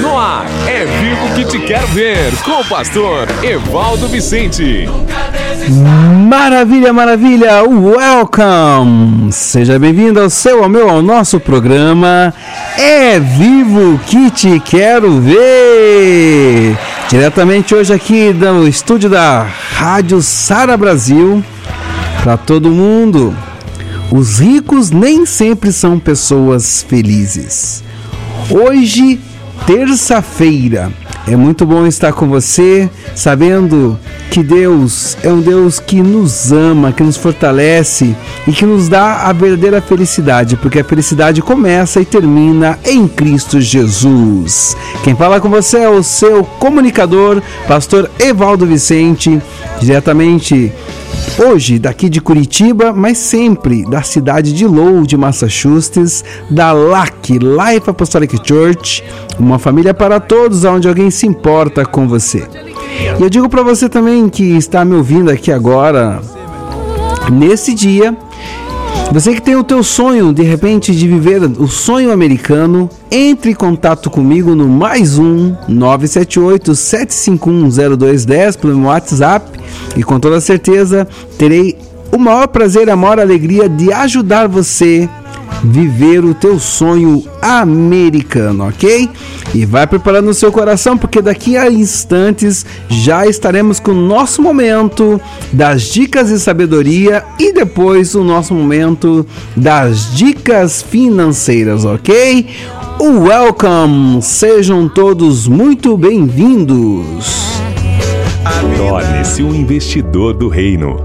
No ar, é vivo que te quero ver, com o pastor Evaldo Vicente. Maravilha, maravilha, welcome! Seja bem-vindo ao seu, ao meu, ao nosso programa É Vivo que te quero ver! Diretamente hoje aqui do estúdio da Rádio Sara Brasil, para todo mundo. Os ricos nem sempre são pessoas felizes. Hoje, terça-feira, é muito bom estar com você, sabendo que Deus é um Deus que nos ama, que nos fortalece e que nos dá a verdadeira felicidade, porque a felicidade começa e termina em Cristo Jesus. Quem fala com você é o seu comunicador, pastor Evaldo Vicente, diretamente Hoje, daqui de Curitiba, mas sempre da cidade de Lowell, de Massachusetts, da LAC, Life Apostolic Church, uma família para todos, onde alguém se importa com você. E eu digo para você também que está me ouvindo aqui agora, nesse dia, você que tem o teu sonho, de repente, de viver o sonho americano, entre em contato comigo no mais um 978 751 0210 pelo meu WhatsApp e com toda certeza terei o maior prazer, a maior alegria de ajudar você viver o teu sonho americano, ok? E vai preparando o seu coração, porque daqui a instantes já estaremos com o nosso momento das dicas de sabedoria e depois o nosso momento das dicas financeiras, ok? Welcome! Sejam todos muito bem-vindos! Torne-se um investidor do reino.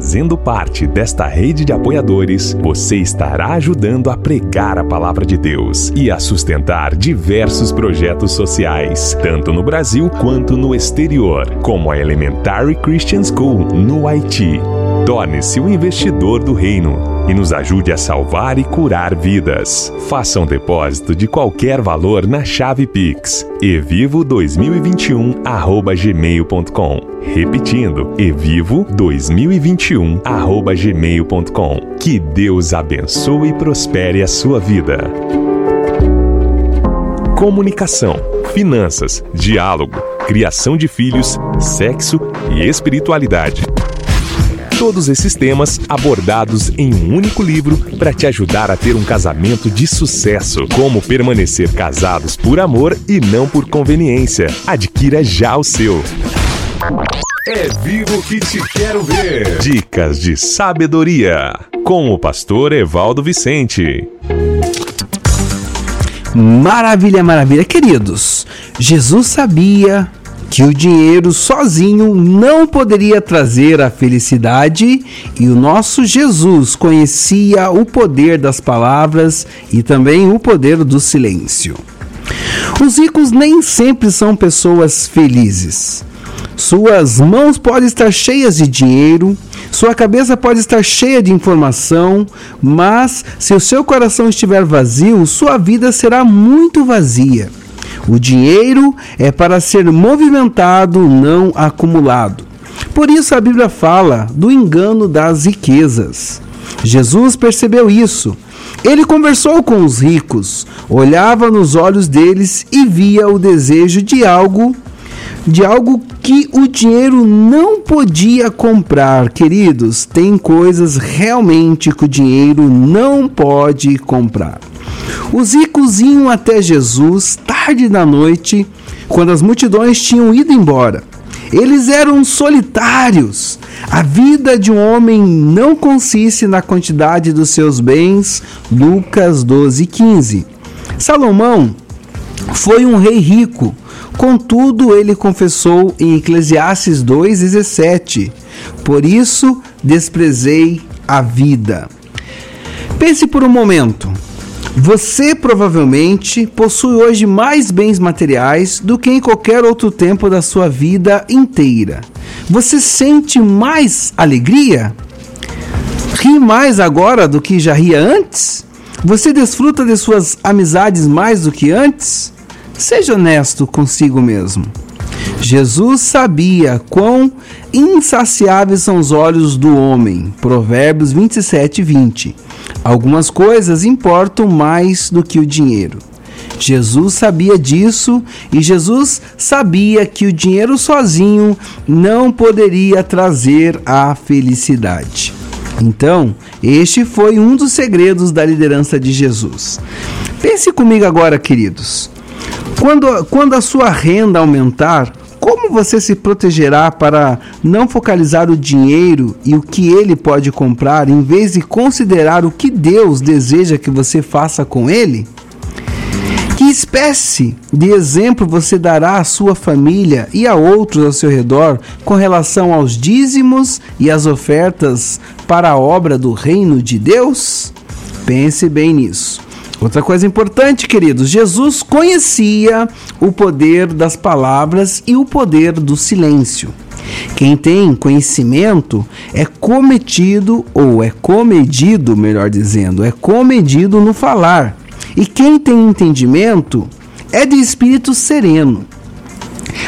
Fazendo parte desta rede de apoiadores, você estará ajudando a pregar a palavra de Deus e a sustentar diversos projetos sociais, tanto no Brasil quanto no exterior, como a Elementary Christian School no Haiti. Torne-se um investidor do reino e nos ajude a salvar e curar vidas. Faça um depósito de qualquer valor na chave Pix evivo2021@gmail.com. Repetindo, evivo2021@gmail.com. Que Deus abençoe e prospere a sua vida. Comunicação, finanças, diálogo, criação de filhos, sexo e espiritualidade todos esses temas abordados em um único livro para te ajudar a ter um casamento de sucesso. Como permanecer casados por amor e não por conveniência. Adquira já o seu. É vivo que te quero ver. Dicas de sabedoria com o pastor Evaldo Vicente. Maravilha, maravilha, queridos. Jesus sabia que o dinheiro sozinho não poderia trazer a felicidade e o nosso Jesus conhecia o poder das palavras e também o poder do silêncio. Os ricos nem sempre são pessoas felizes. Suas mãos podem estar cheias de dinheiro, sua cabeça pode estar cheia de informação, mas se o seu coração estiver vazio, sua vida será muito vazia. O dinheiro é para ser movimentado, não acumulado. Por isso a Bíblia fala do engano das riquezas. Jesus percebeu isso. Ele conversou com os ricos, olhava nos olhos deles e via o desejo de algo, de algo que o dinheiro não podia comprar. Queridos, tem coisas realmente que o dinheiro não pode comprar. Os ricos iam até Jesus tarde da noite, quando as multidões tinham ido embora. Eles eram solitários. A vida de um homem não consiste na quantidade dos seus bens. Lucas 12:15. Salomão foi um rei rico. Contudo, ele confessou em Eclesiastes 2:17: Por isso desprezei a vida. Pense por um momento. Você provavelmente possui hoje mais bens materiais do que em qualquer outro tempo da sua vida inteira. Você sente mais alegria? Ri mais agora do que já ria antes? Você desfruta de suas amizades mais do que antes? Seja honesto consigo mesmo. Jesus sabia quão insaciáveis são os olhos do homem. Provérbios 27, 20. Algumas coisas importam mais do que o dinheiro. Jesus sabia disso e Jesus sabia que o dinheiro sozinho não poderia trazer a felicidade. Então, este foi um dos segredos da liderança de Jesus. Pense comigo agora, queridos. Quando, quando a sua renda aumentar, como você se protegerá para não focalizar o dinheiro e o que ele pode comprar, em vez de considerar o que Deus deseja que você faça com ele? Que espécie de exemplo você dará à sua família e a outros ao seu redor com relação aos dízimos e as ofertas para a obra do reino de Deus? Pense bem nisso. Outra coisa importante, queridos, Jesus conhecia o poder das palavras e o poder do silêncio. Quem tem conhecimento é cometido, ou é comedido, melhor dizendo, é comedido no falar. E quem tem entendimento é de espírito sereno.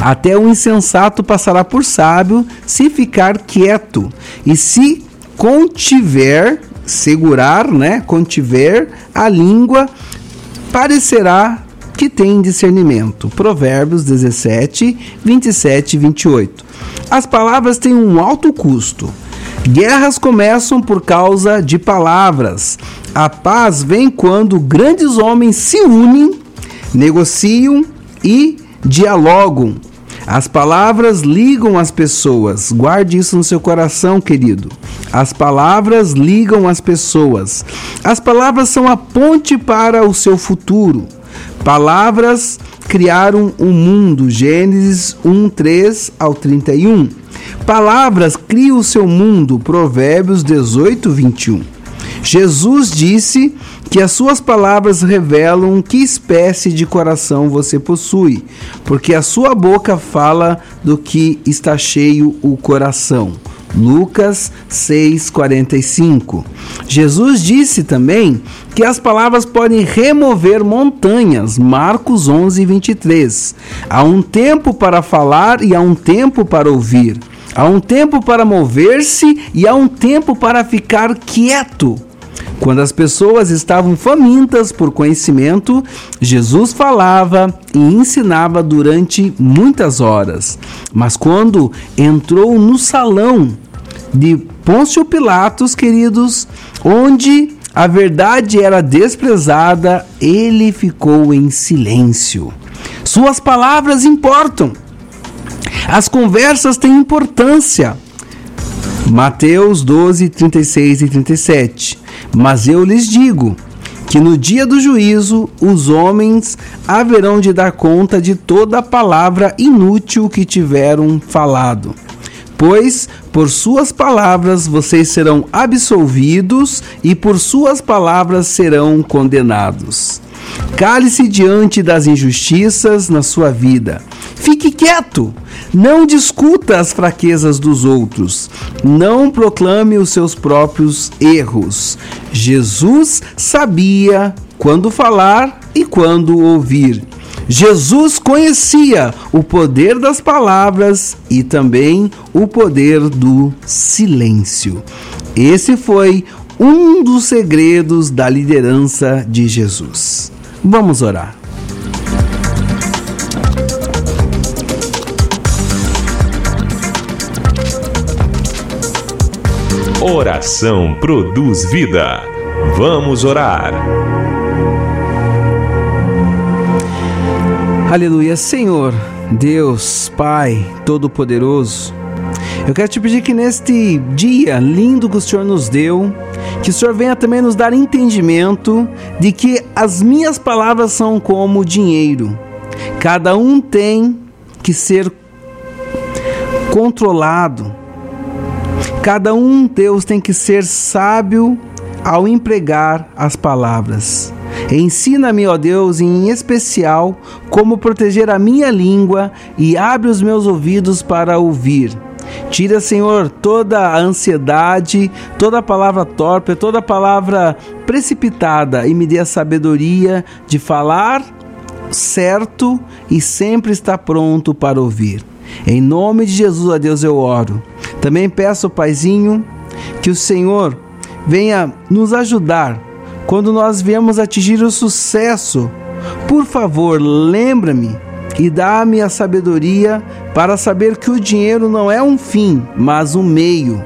Até o insensato passará por sábio se ficar quieto e se contiver, segurar, né, contiver a língua, parecerá que tem discernimento. Provérbios 17, 27 e 28. As palavras têm um alto custo. Guerras começam por causa de palavras. A paz vem quando grandes homens se unem, negociam e dialogam. As palavras ligam as pessoas. Guarde isso no seu coração, querido. As palavras ligam as pessoas. As palavras são a ponte para o seu futuro. Palavras criaram o um mundo. Gênesis 1, 3 ao 31. Palavras criam o seu mundo. Provérbios 18, 21. Jesus disse que as suas palavras revelam que espécie de coração você possui, porque a sua boca fala do que está cheio o coração. Lucas 6:45. Jesus disse também que as palavras podem remover montanhas. Marcos 11:23. Há um tempo para falar e há um tempo para ouvir. Há um tempo para mover-se e há um tempo para ficar quieto. Quando as pessoas estavam famintas por conhecimento, Jesus falava e ensinava durante muitas horas. Mas quando entrou no salão de Pôncio Pilatos, queridos, onde a verdade era desprezada, ele ficou em silêncio. Suas palavras importam. As conversas têm importância. Mateus 12, 36 e 37. Mas eu lhes digo que no dia do juízo os homens haverão de dar conta de toda palavra inútil que tiveram falado. Pois por suas palavras vocês serão absolvidos e por suas palavras serão condenados. Cale-se diante das injustiças na sua vida. Fique quieto. Não discuta as fraquezas dos outros. Não proclame os seus próprios erros. Jesus sabia quando falar e quando ouvir. Jesus conhecia o poder das palavras e também o poder do silêncio. Esse foi um dos segredos da liderança de Jesus. Vamos orar. Oração produz vida. Vamos orar. Aleluia, Senhor, Deus, Pai Todo-Poderoso. Eu quero te pedir que neste dia lindo que o Senhor nos deu, que o Senhor venha também nos dar entendimento de que as minhas palavras são como dinheiro. Cada um tem que ser controlado. Cada um, Deus, tem que ser sábio ao empregar as palavras. Ensina-me, ó Deus, em especial, como proteger a minha língua e abre os meus ouvidos para ouvir Tira, Senhor, toda a ansiedade, toda a palavra torpe, toda a palavra precipitada e me dê a sabedoria de falar certo e sempre estar pronto para ouvir. Em nome de Jesus, a Deus eu oro. Também peço, Paizinho, que o Senhor venha nos ajudar quando nós viemos atingir o sucesso. Por favor, lembra-me e dá-me a sabedoria para saber que o dinheiro não é um fim, mas um meio.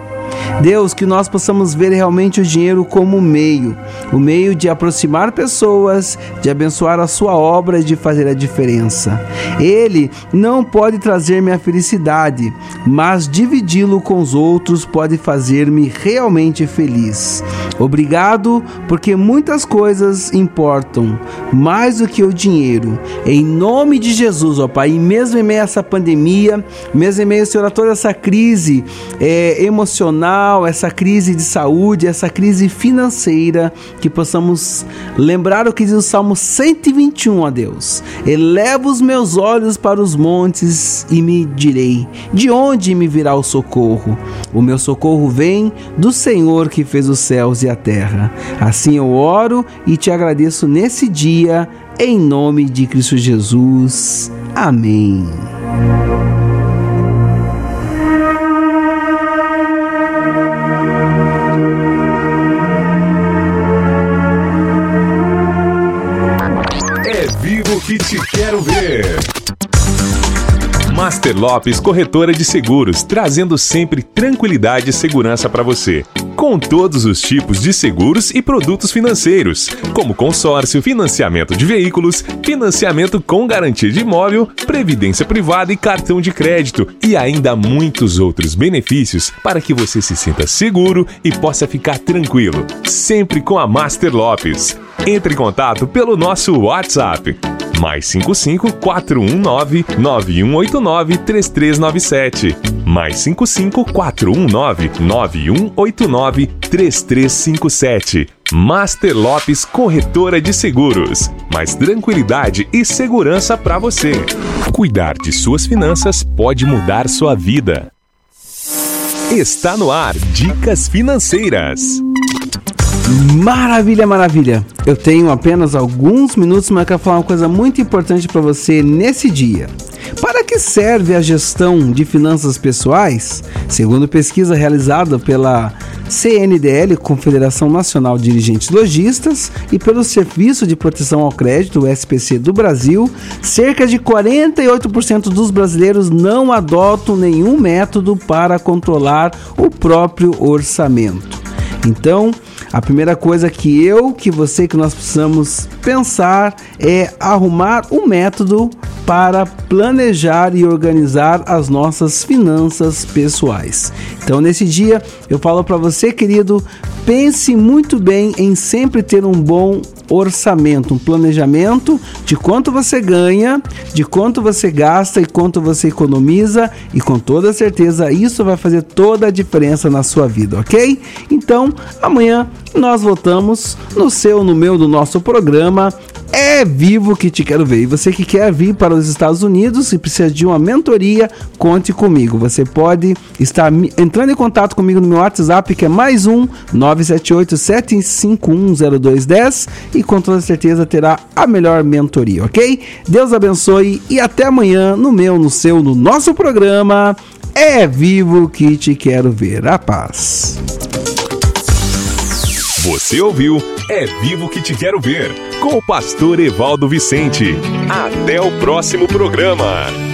Deus, que nós possamos ver realmente o dinheiro como meio, o meio de aproximar pessoas, de abençoar a sua obra e de fazer a diferença. Ele não pode trazer-me a felicidade, mas dividi-lo com os outros pode fazer-me realmente feliz. Obrigado, porque muitas coisas importam mais do que o dinheiro. Em nome de Jesus, ó Pai, e mesmo em meio a essa pandemia, mesmo em meio, Senhor, a toda essa crise é, emocional, essa crise de saúde, essa crise financeira, que possamos lembrar o que diz o Salmo 121, ó Deus. Eleva os meus olhos para os montes e me direi: de onde me virá o socorro? O meu socorro vem do Senhor que fez os céus e a terra. Assim eu oro e te agradeço nesse dia, em nome de Cristo Jesus. Amém. Vivo que te quero ver. Master Lopes Corretora de Seguros, trazendo sempre tranquilidade e segurança para você com todos os tipos de seguros e produtos financeiros, como consórcio, financiamento de veículos, financiamento com garantia de imóvel, previdência privada e cartão de crédito, e ainda muitos outros benefícios para que você se sinta seguro e possa ficar tranquilo, sempre com a Master Lopes. Entre em contato pelo nosso WhatsApp mais 55 419 9189 3397. Mais 55 419 9189 3357. Master Lopes Corretora de Seguros. Mais tranquilidade e segurança para você. Cuidar de suas finanças pode mudar sua vida. Está no ar Dicas Financeiras. Maravilha, maravilha. Eu tenho apenas alguns minutos, mas quero falar uma coisa muito importante para você nesse dia. Para que serve a gestão de finanças pessoais? Segundo pesquisa realizada pela CNDL, Confederação Nacional de Dirigentes Logistas, e pelo Serviço de Proteção ao Crédito, SPC do Brasil, cerca de 48% dos brasileiros não adotam nenhum método para controlar o próprio orçamento. Então, a primeira coisa que eu, que você, que nós precisamos pensar é arrumar um método para planejar e organizar as nossas finanças pessoais. Então, nesse dia, eu falo para você, querido, pense muito bem em sempre ter um bom orçamento, um planejamento de quanto você ganha, de quanto você gasta e quanto você economiza, e com toda certeza isso vai fazer toda a diferença na sua vida, ok? Então, amanhã nós voltamos no seu, no meu, no nosso programa é vivo que te quero ver. E você que quer vir para os Estados Unidos e precisa de uma mentoria, conte comigo. Você pode estar entrando em contato comigo no meu WhatsApp, que é mais um 978 7510210 e com toda certeza terá a melhor mentoria, ok? Deus abençoe e até amanhã no meu, no seu, no nosso programa. É vivo que te quero ver. A paz. Você ouviu É Vivo que Te Quero Ver, com o pastor Evaldo Vicente. Até o próximo programa.